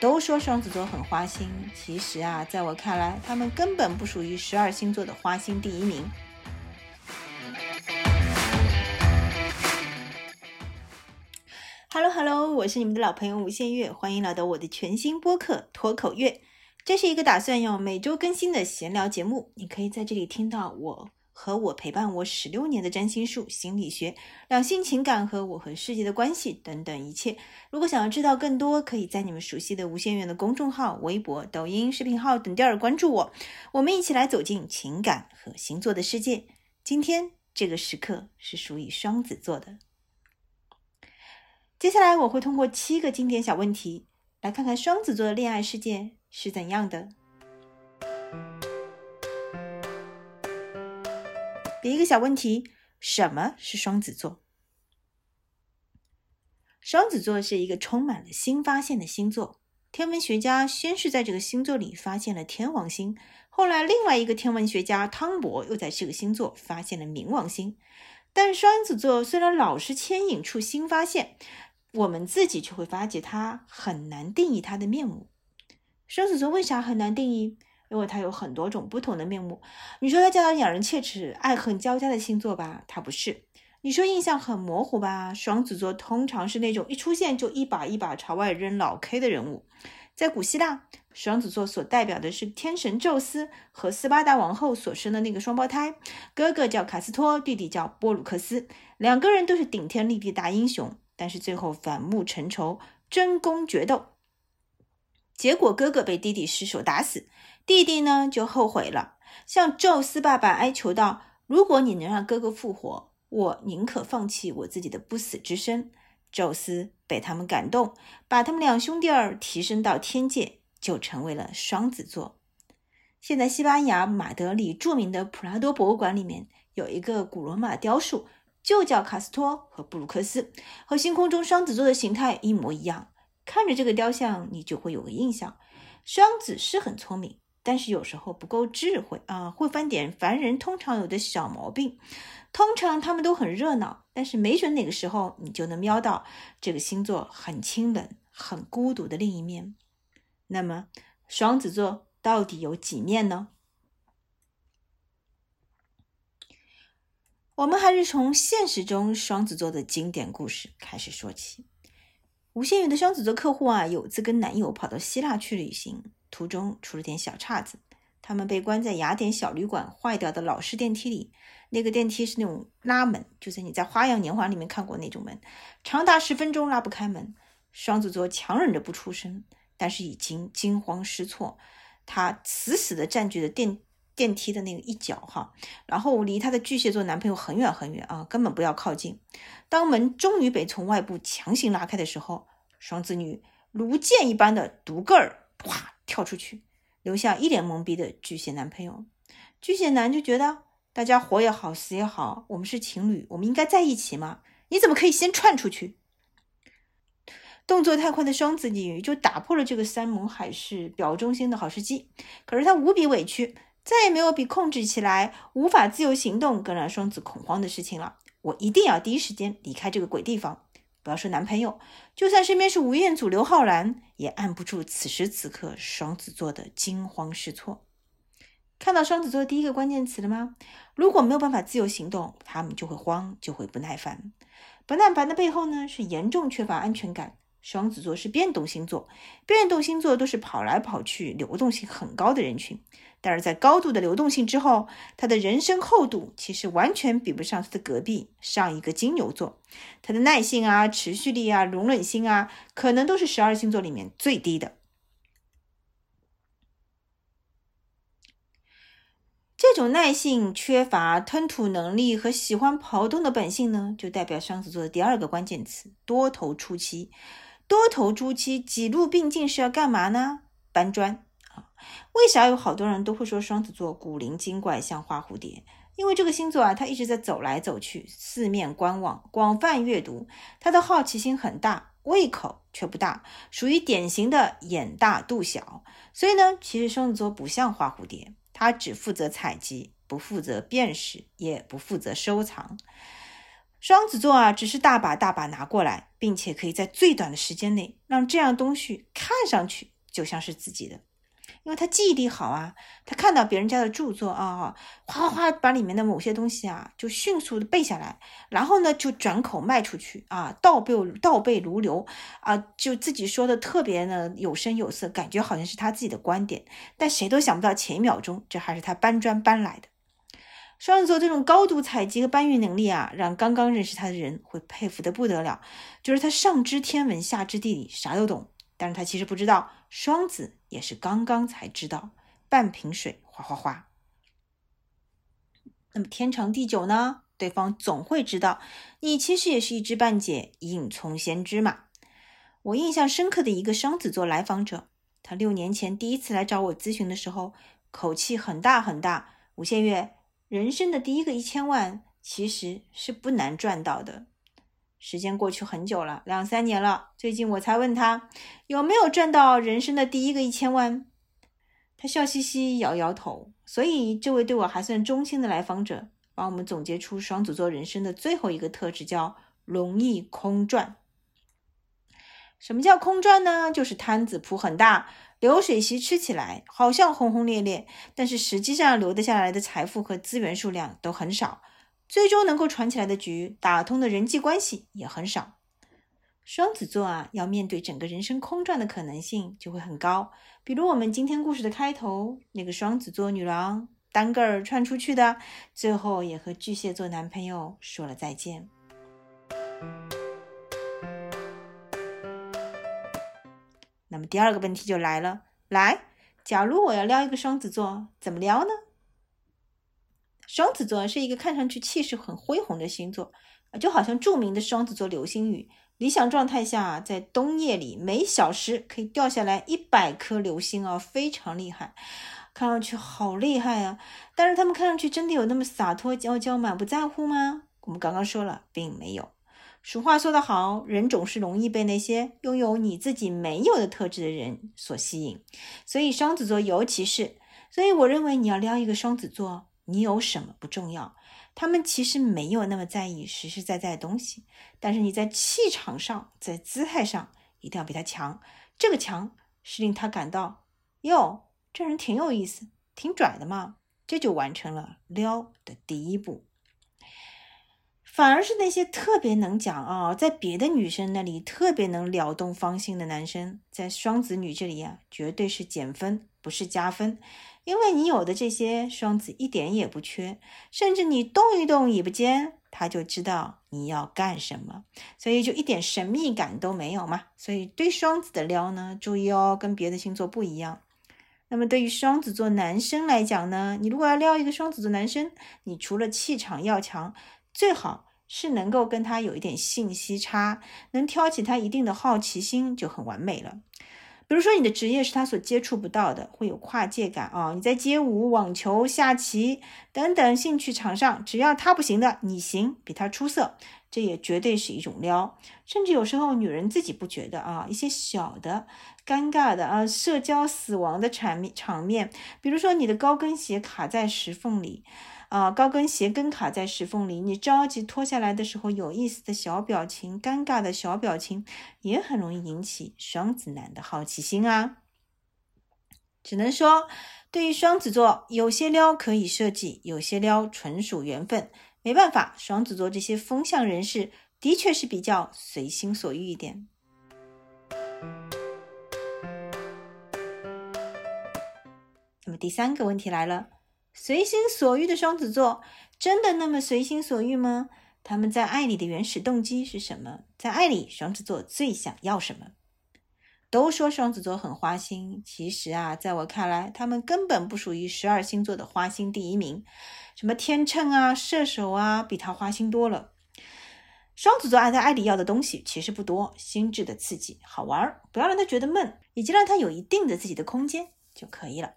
都说双子座很花心，其实啊，在我看来，他们根本不属于十二星座的花心第一名。Hello Hello，我是你们的老朋友吴限月，欢迎来到我的全新播客脱口乐。这是一个打算要每周更新的闲聊节目，你可以在这里听到我。和我陪伴我十六年的占星术、心理学、两性情感和我和世界的关系等等一切。如果想要知道更多，可以在你们熟悉的无限远的公众号、微博、抖音、视频号等地儿关注我。我们一起来走进情感和星座的世界。今天这个时刻是属于双子座的。接下来我会通过七个经典小问题来看看双子座的恋爱世界是怎样的。第一个小问题：什么是双子座？双子座是一个充满了新发现的星座。天文学家先是在这个星座里发现了天王星，后来另外一个天文学家汤博又在这个星座发现了冥王星。但双子座虽然老是牵引出新发现，我们自己却会发觉它很难定义它的面目。双子座为啥很难定义？因为它有很多种不同的面目。你说它叫它咬人切齿、爱恨交加的星座吧，它不是。你说印象很模糊吧，双子座通常是那种一出现就一把一把朝外扔老 K 的人物。在古希腊，双子座所代表的是天神宙斯和斯巴达王后所生的那个双胞胎，哥哥叫卡斯托，弟弟叫波鲁克斯，两个人都是顶天立地大英雄，但是最后反目成仇，争功决斗，结果哥哥被弟弟失手打死。弟弟呢就后悔了，向宙斯爸爸哀求道：“如果你能让哥哥复活，我宁可放弃我自己的不死之身。”宙斯被他们感动，把他们两兄弟儿提升到天界，就成为了双子座。现在西班牙马德里著名的普拉多博物馆里面有一个古罗马雕塑，就叫卡斯托和布鲁克斯，和星空中双子座的形态一模一样。看着这个雕像，你就会有个印象：双子是很聪明。但是有时候不够智慧啊，会犯点凡人通常有的小毛病。通常他们都很热闹，但是没准哪个时候你就能瞄到这个星座很清冷、很孤独的另一面。那么双子座到底有几面呢？我们还是从现实中双子座的经典故事开始说起。无限远的双子座客户啊，有次跟男友跑到希腊去旅行。途中出了点小岔子，他们被关在雅典小旅馆坏掉的老式电梯里。那个电梯是那种拉门，就是你在《花样年华》里面看过那种门，长达十分钟拉不开门。双子座强忍着不出声，但是已经惊慌失措。他死死地占据着电电梯的那个一角，哈，然后离他的巨蟹座男朋友很远很远啊，根本不要靠近。当门终于被从外部强行拉开的时候，双子女如箭一般的独个儿，啪！跳出去，留下一脸懵逼的巨蟹男朋友。巨蟹男就觉得大家活也好，死也好，我们是情侣，我们应该在一起嘛？你怎么可以先窜出去？动作太快的双子女就打破了这个山盟海誓、表忠心的好时机。可是他无比委屈，再也没有比控制起来无法自由行动更让双子恐慌的事情了。我一定要第一时间离开这个鬼地方。不要说男朋友，就算身边是吴彦祖、刘昊然，也按不住此时此刻双子座的惊慌失措。看到双子座第一个关键词了吗？如果没有办法自由行动，他们就会慌，就会不耐烦。不耐烦的背后呢，是严重缺乏安全感。双子座是变动星座，变动星座都是跑来跑去、流动性很高的人群。但是在高度的流动性之后，他的人生厚度其实完全比不上他的隔壁上一个金牛座。他的耐性啊、持续力啊、容忍心啊，可能都是十二星座里面最低的。这种耐性缺乏、吞吐能力和喜欢跑动的本性呢，就代表双子座的第二个关键词：多头初期。多头初期几路并进是要干嘛呢？搬砖！为啥有好多人都会说双子座古灵精怪像花蝴蝶？因为这个星座啊，它一直在走来走去，四面观望，广泛阅读，他的好奇心很大，胃口却不大，属于典型的眼大肚小。所以呢，其实双子座不像花蝴蝶，它只负责采集，不负责辨识，也不负责收藏。双子座啊，只是大把大把拿过来，并且可以在最短的时间内让这样东西看上去就像是自己的。因为他记忆力好啊，他看到别人家的著作啊，哗哗哗把里面的某些东西啊就迅速的背下来，然后呢就转口卖出去啊，倒背倒背如流啊，就自己说的特别呢有声有色，感觉好像是他自己的观点，但谁都想不到前一秒钟这还是他搬砖搬来的。双子座这种高度采集和搬运能力啊，让刚刚认识他的人会佩服的不得了，就是他上知天文下知地理，啥都懂。但是他其实不知道，双子也是刚刚才知道，半瓶水哗哗哗。那么天长地久呢？对方总会知道，你其实也是一知半解、隐从先知嘛。我印象深刻的一个双子座来访者，他六年前第一次来找我咨询的时候，口气很大很大。吴谢月，人生的第一个一千万其实是不难赚到的。时间过去很久了，两三年了。最近我才问他有没有赚到人生的第一个一千万，他笑嘻嘻摇摇头。所以这位对我还算忠心的来访者，帮我们总结出双子座人生的最后一个特质，叫容易空转。什么叫空转呢？就是摊子铺很大，流水席吃起来好像轰轰烈烈，但是实际上留得下来的财富和资源数量都很少。最终能够传起来的局，打通的人际关系也很少。双子座啊，要面对整个人生空转的可能性就会很高。比如我们今天故事的开头，那个双子座女郎单个儿串出去的，最后也和巨蟹座男朋友说了再见。那么第二个问题就来了，来，假如我要撩一个双子座，怎么撩呢？双子座是一个看上去气势很恢宏的星座，就好像著名的双子座流星雨。理想状态下，在冬夜里每小时可以掉下来一百颗流星啊，非常厉害，看上去好厉害啊。但是他们看上去真的有那么洒脱娇娇、满不在乎吗？我们刚刚说了，并没有。俗话说得好，人总是容易被那些拥有你自己没有的特质的人所吸引，所以双子座尤其是。所以我认为你要撩一个双子座。你有什么不重要？他们其实没有那么在意实实在在的东西，但是你在气场上，在姿态上一定要比他强。这个强是令他感到哟，这人挺有意思，挺拽的嘛，这就完成了撩的第一步。反而是那些特别能讲啊，在别的女生那里特别能撩动芳心的男生，在双子女这里啊，绝对是减分，不是加分。因为你有的这些双子一点也不缺，甚至你动一动尾巴尖，他就知道你要干什么，所以就一点神秘感都没有嘛。所以对双子的撩呢，注意哦，跟别的星座不一样。那么对于双子座男生来讲呢，你如果要撩一个双子座男生，你除了气场要强，最好是能够跟他有一点信息差，能挑起他一定的好奇心，就很完美了。比如说，你的职业是他所接触不到的，会有跨界感啊！你在街舞、网球、下棋等等兴趣场上，只要他不行的，你行，比他出色，这也绝对是一种撩。甚至有时候女人自己不觉得啊，一些小的、尴尬的啊，社交死亡的场面场面，比如说你的高跟鞋卡在石缝里。啊，高跟鞋跟卡在石缝里，你着急脱下来的时候，有意思的小表情、尴尬的小表情，也很容易引起双子男的好奇心啊。只能说，对于双子座，有些撩可以设计，有些撩纯属缘分。没办法，双子座这些风向人士的确是比较随心所欲一点。那么第三个问题来了。随心所欲的双子座，真的那么随心所欲吗？他们在爱里的原始动机是什么？在爱里，双子座最想要什么？都说双子座很花心，其实啊，在我看来，他们根本不属于十二星座的花心第一名。什么天秤啊、射手啊，比他花心多了。双子座爱在爱里要的东西其实不多，心智的刺激、好玩，不要让他觉得闷，以及让他有一定的自己的空间就可以了。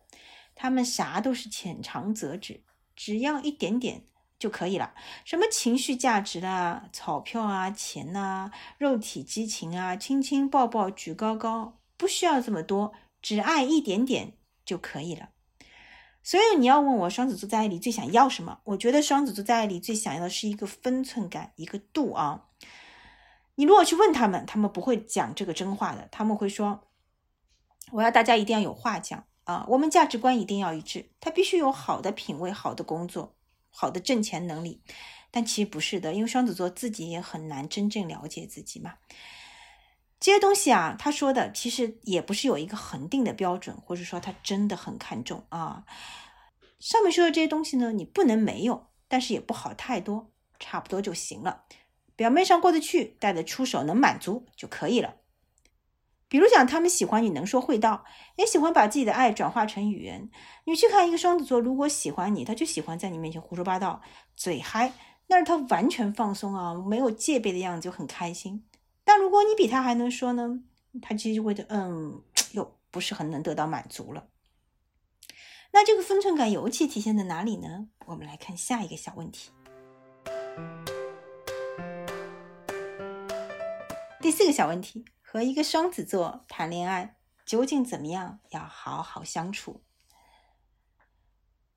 他们啥都是浅尝辄止，只要一点点就可以了。什么情绪价值啦、钞票啊、钱呐、肉体激情啊、亲亲抱抱举高高，不需要这么多，只爱一点点就可以了。所以你要问我双子座在爱里最想要什么？我觉得双子座在爱里最想要的是一个分寸感，一个度啊。你如果去问他们，他们不会讲这个真话的，他们会说：“我要大家一定要有话讲啊，我们价值观一定要一致，他必须有好的品味、好的工作、好的挣钱能力。”但其实不是的，因为双子座自己也很难真正了解自己嘛。这些东西啊，他说的其实也不是有一个恒定的标准，或者说他真的很看重啊。上面说的这些东西呢，你不能没有，但是也不好太多，差不多就行了。表面上过得去，带得出手，能满足就可以了。比如讲，他们喜欢你能说会道，也喜欢把自己的爱转化成语言。你去看一个双子座，如果喜欢你，他就喜欢在你面前胡说八道，嘴嗨，那是他完全放松啊，没有戒备的样子，就很开心。但如果你比他还能说呢，他其实就会觉得，嗯，又不是很能得到满足了。那这个分寸感尤其体现在哪里呢？我们来看下一个小问题。第四个小问题：和一个双子座谈恋爱究竟怎么样？要好好相处。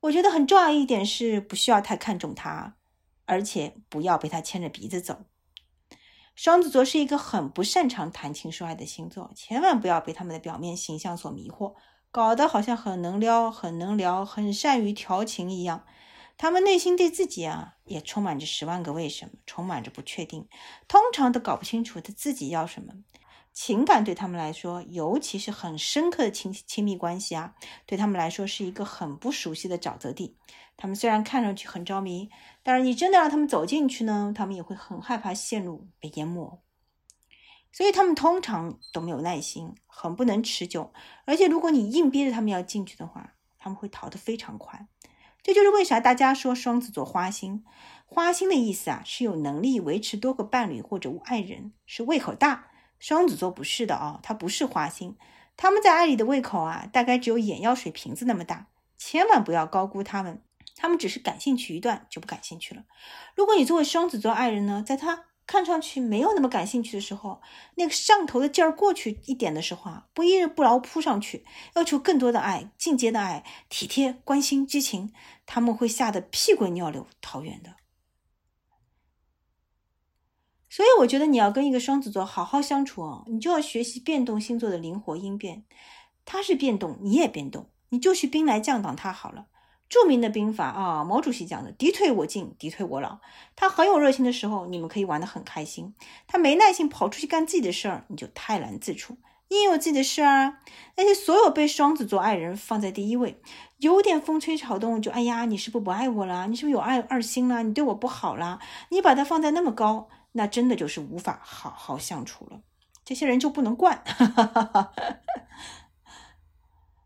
我觉得很重要一点是，不需要太看重他，而且不要被他牵着鼻子走。双子座是一个很不擅长谈情说爱的星座，千万不要被他们的表面形象所迷惑，搞得好像很能撩、很能聊、很善于调情一样。他们内心对自己啊，也充满着十万个为什么，充满着不确定，通常都搞不清楚他自己要什么。情感对他们来说，尤其是很深刻的亲亲密关系啊，对他们来说是一个很不熟悉的沼泽地。他们虽然看上去很着迷，但是你真的让他们走进去呢，他们也会很害怕陷入被淹没。所以他们通常都没有耐心，很不能持久。而且如果你硬逼着他们要进去的话，他们会逃得非常快。这就是为啥大家说双子座花心。花心的意思啊，是有能力维持多个伴侣或者爱人，是胃口大。双子座不是的哦，他不是花心，他们在爱里的胃口啊，大概只有眼药水瓶子那么大，千万不要高估他们，他们只是感兴趣一段就不感兴趣了。如果你作为双子座爱人呢，在他看上去没有那么感兴趣的时候，那个上头的劲儿过去一点的时候啊，不依不饶扑上去，要求更多的爱、进阶的爱、体贴、关心、激情，他们会吓得屁滚尿流逃远的。所以我觉得你要跟一个双子座好好相处哦，你就要学习变动星座的灵活应变。他是变动，你也变动，你就去兵来将挡他好了。著名的兵法啊，毛主席讲的“敌退我进，敌退我老”。他很有热情的时候，你们可以玩得很开心；他没耐心跑出去干自己的事儿，你就泰然自处。你也有自己的事啊。那些所有被双子座爱人放在第一位，有点风吹草动就哎呀，你是不是不爱我了？你是不是有爱二心了？你对我不好了？你把他放在那么高。那真的就是无法好好相处了，这些人就不能惯。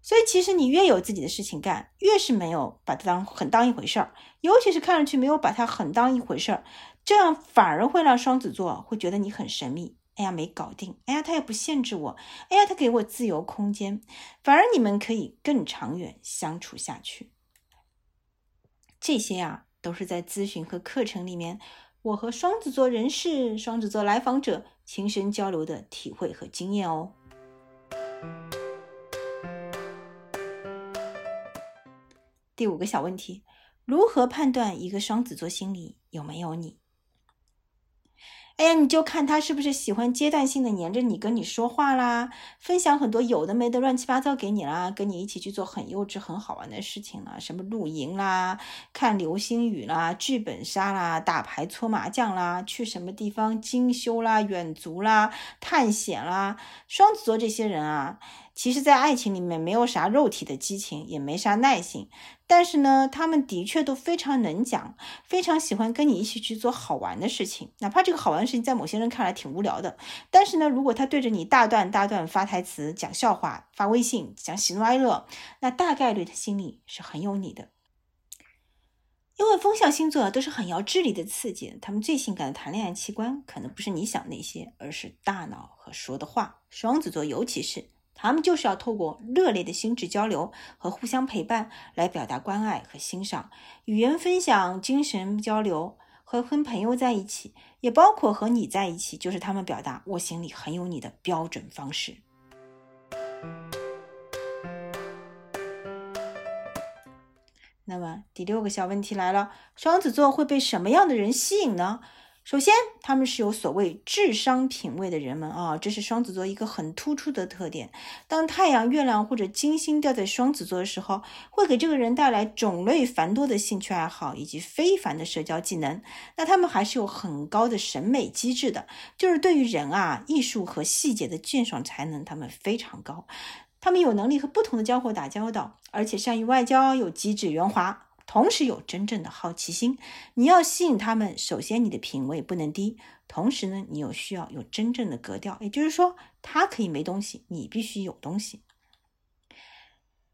所以其实你越有自己的事情干，越是没有把它当很当一回事儿，尤其是看上去没有把它很当一回事儿，这样反而会让双子座会觉得你很神秘。哎呀，没搞定！哎呀，他也不限制我！哎呀，他给我自由空间，反而你们可以更长远相处下去。这些啊，都是在咨询和课程里面。我和双子座人士、双子座来访者亲身交流的体会和经验哦。第五个小问题：如何判断一个双子座心里有没有你？哎呀，你就看他是不是喜欢阶段性的黏着你，跟你说话啦，分享很多有的没的乱七八糟给你啦，跟你一起去做很幼稚、很好玩的事情啦，什么露营啦、看流星雨啦、剧本杀啦、打牌搓麻将啦、去什么地方精修啦、远足啦、探险啦。双子座这些人啊。其实，在爱情里面没有啥肉体的激情，也没啥耐心，但是呢，他们的确都非常能讲，非常喜欢跟你一起去做好玩的事情，哪怕这个好玩的事情在某些人看来挺无聊的，但是呢，如果他对着你大段大段发台词、讲笑话、发微信、讲喜怒哀乐，那大概率他心里是很有你的。因为风象星座都是很要智力的刺激，他们最性感的谈恋爱器官可能不是你想那些，而是大脑和说的话。双子座尤其是。他们就是要透过热烈的心智交流和互相陪伴来表达关爱和欣赏，语言分享、精神交流和跟朋友在一起，也包括和你在一起，就是他们表达我心里很有你的标准方式。那么第六个小问题来了：双子座会被什么样的人吸引呢？首先，他们是有所谓智商品味的人们啊，这是双子座一个很突出的特点。当太阳、月亮或者金星掉在双子座的时候，会给这个人带来种类繁多的兴趣爱好以及非凡的社交技能。那他们还是有很高的审美机制的，就是对于人啊、艺术和细节的鉴赏才能，他们非常高。他们有能力和不同的交互打交道，而且善于外交，又机智圆滑。同时有真正的好奇心，你要吸引他们，首先你的品味不能低，同时呢，你又需要有真正的格调，也就是说，他可以没东西，你必须有东西。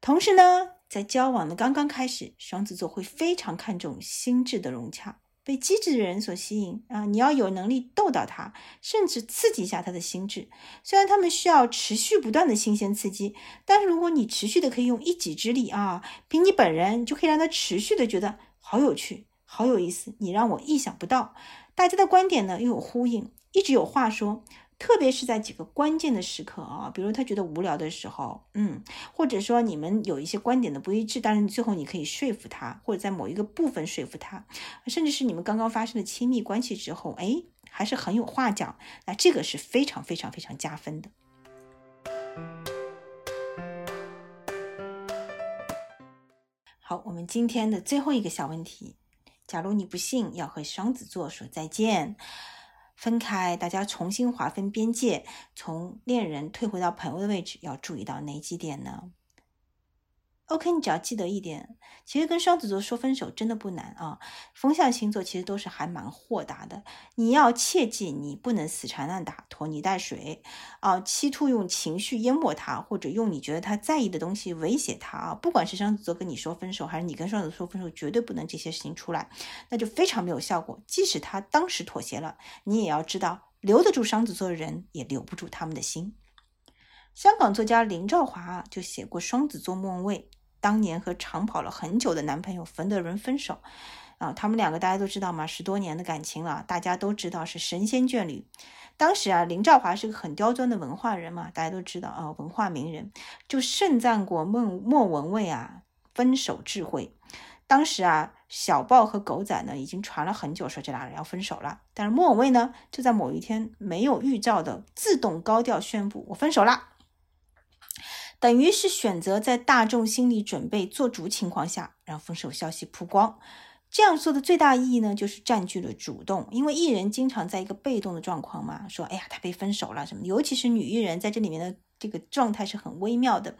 同时呢，在交往的刚刚开始，双子座会非常看重心智的融洽。被机智的人所吸引啊！你要有能力逗到他，甚至刺激一下他的心智。虽然他们需要持续不断的新鲜刺激，但是如果你持续的可以用一己之力啊，凭你本人就可以让他持续的觉得好有趣、好有意思。你让我意想不到，大家的观点呢又有呼应，一直有话说。特别是在几个关键的时刻啊，比如他觉得无聊的时候，嗯，或者说你们有一些观点的不一致，但是最后你可以说服他，或者在某一个部分说服他，甚至是你们刚刚发生的亲密关系之后，哎，还是很有话讲，那这个是非常非常非常加分的。好，我们今天的最后一个小问题，假如你不幸要和双子座说再见。分开，大家重新划分边界，从恋人退回到朋友的位置，要注意到哪几点呢？？OK，你只要记得一点，其实跟双子座说分手真的不难啊。风象星座其实都是还蛮豁达的。你要切记，你不能死缠烂打、拖泥带水啊，企图用情绪淹没他，或者用你觉得他在意的东西威胁他啊。不管是双子座跟你说分手，还是你跟双子座说分手，绝对不能这些事情出来，那就非常没有效果。即使他当时妥协了，你也要知道，留得住双子座的人，也留不住他们的心。香港作家林兆华就写过双子座莫文蔚当年和长跑了很久的男朋友冯德伦分手啊，他们两个大家都知道嘛，十多年的感情了，大家都知道是神仙眷侣。当时啊，林兆华是个很刁钻的文化人嘛，大家都知道啊，文化名人就盛赞过莫莫文蔚啊分手智慧。当时啊，小报和狗仔呢已经传了很久，说这俩人要分手了，但是莫文蔚呢就在某一天没有预兆的自动高调宣布我分手了。等于是选择在大众心理准备做足情况下，让分手消息曝光。这样做的最大意义呢，就是占据了主动，因为艺人经常在一个被动的状况嘛，说哎呀他被分手了什么，尤其是女艺人在这里面的。这个状态是很微妙的，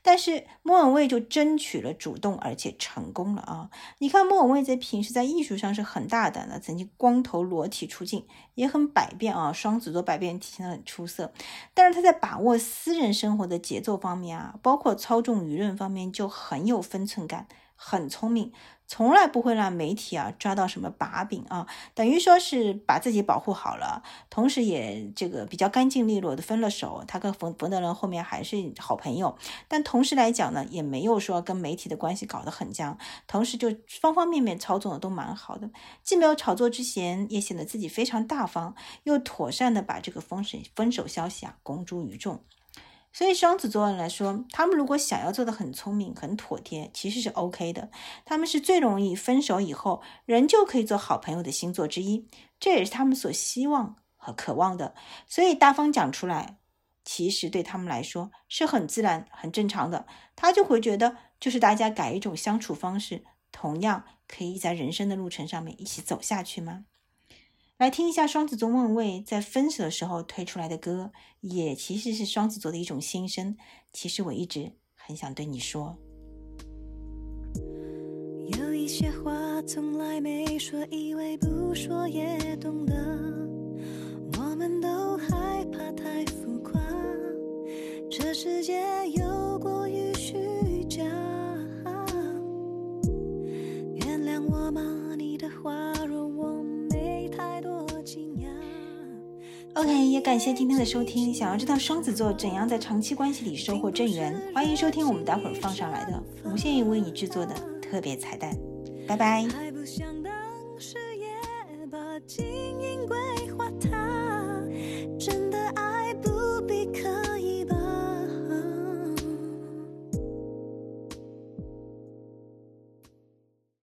但是莫文蔚就争取了主动，而且成功了啊！你看莫文蔚在平时在艺术上是很大胆的，曾经光头裸体出镜，也很百变啊，双子座百变体现的很出色。但是他在把握私人生活的节奏方面啊，包括操纵舆论方面就很有分寸感，很聪明。从来不会让媒体啊抓到什么把柄啊，等于说是把自己保护好了，同时也这个比较干净利落的分了手。他跟冯冯德伦后面还是好朋友，但同时来讲呢，也没有说跟媒体的关系搞得很僵，同时就方方面面操纵的都蛮好的，既没有炒作之嫌，也显得自己非常大方，又妥善的把这个分手分手消息啊公诸于众。所以双子座来说，他们如果想要做的很聪明、很妥帖，其实是 OK 的。他们是最容易分手以后仍旧可以做好朋友的星座之一，这也是他们所希望和渴望的。所以大方讲出来，其实对他们来说是很自然、很正常的。他就会觉得，就是大家改一种相处方式，同样可以在人生的路程上面一起走下去吗？来听一下双子座问位在分手的时候推出来的歌，也其实是双子座的一种心声。其实我一直很想对你说，有一些话从来没说，以为不说也懂得。我们都害怕太浮夸，这世界有 OK，也感谢今天的收听。想要知道双子座怎样在长期关系里收获正缘，欢迎收听我们待会儿放上来的无限为你制作的特别彩蛋。拜拜。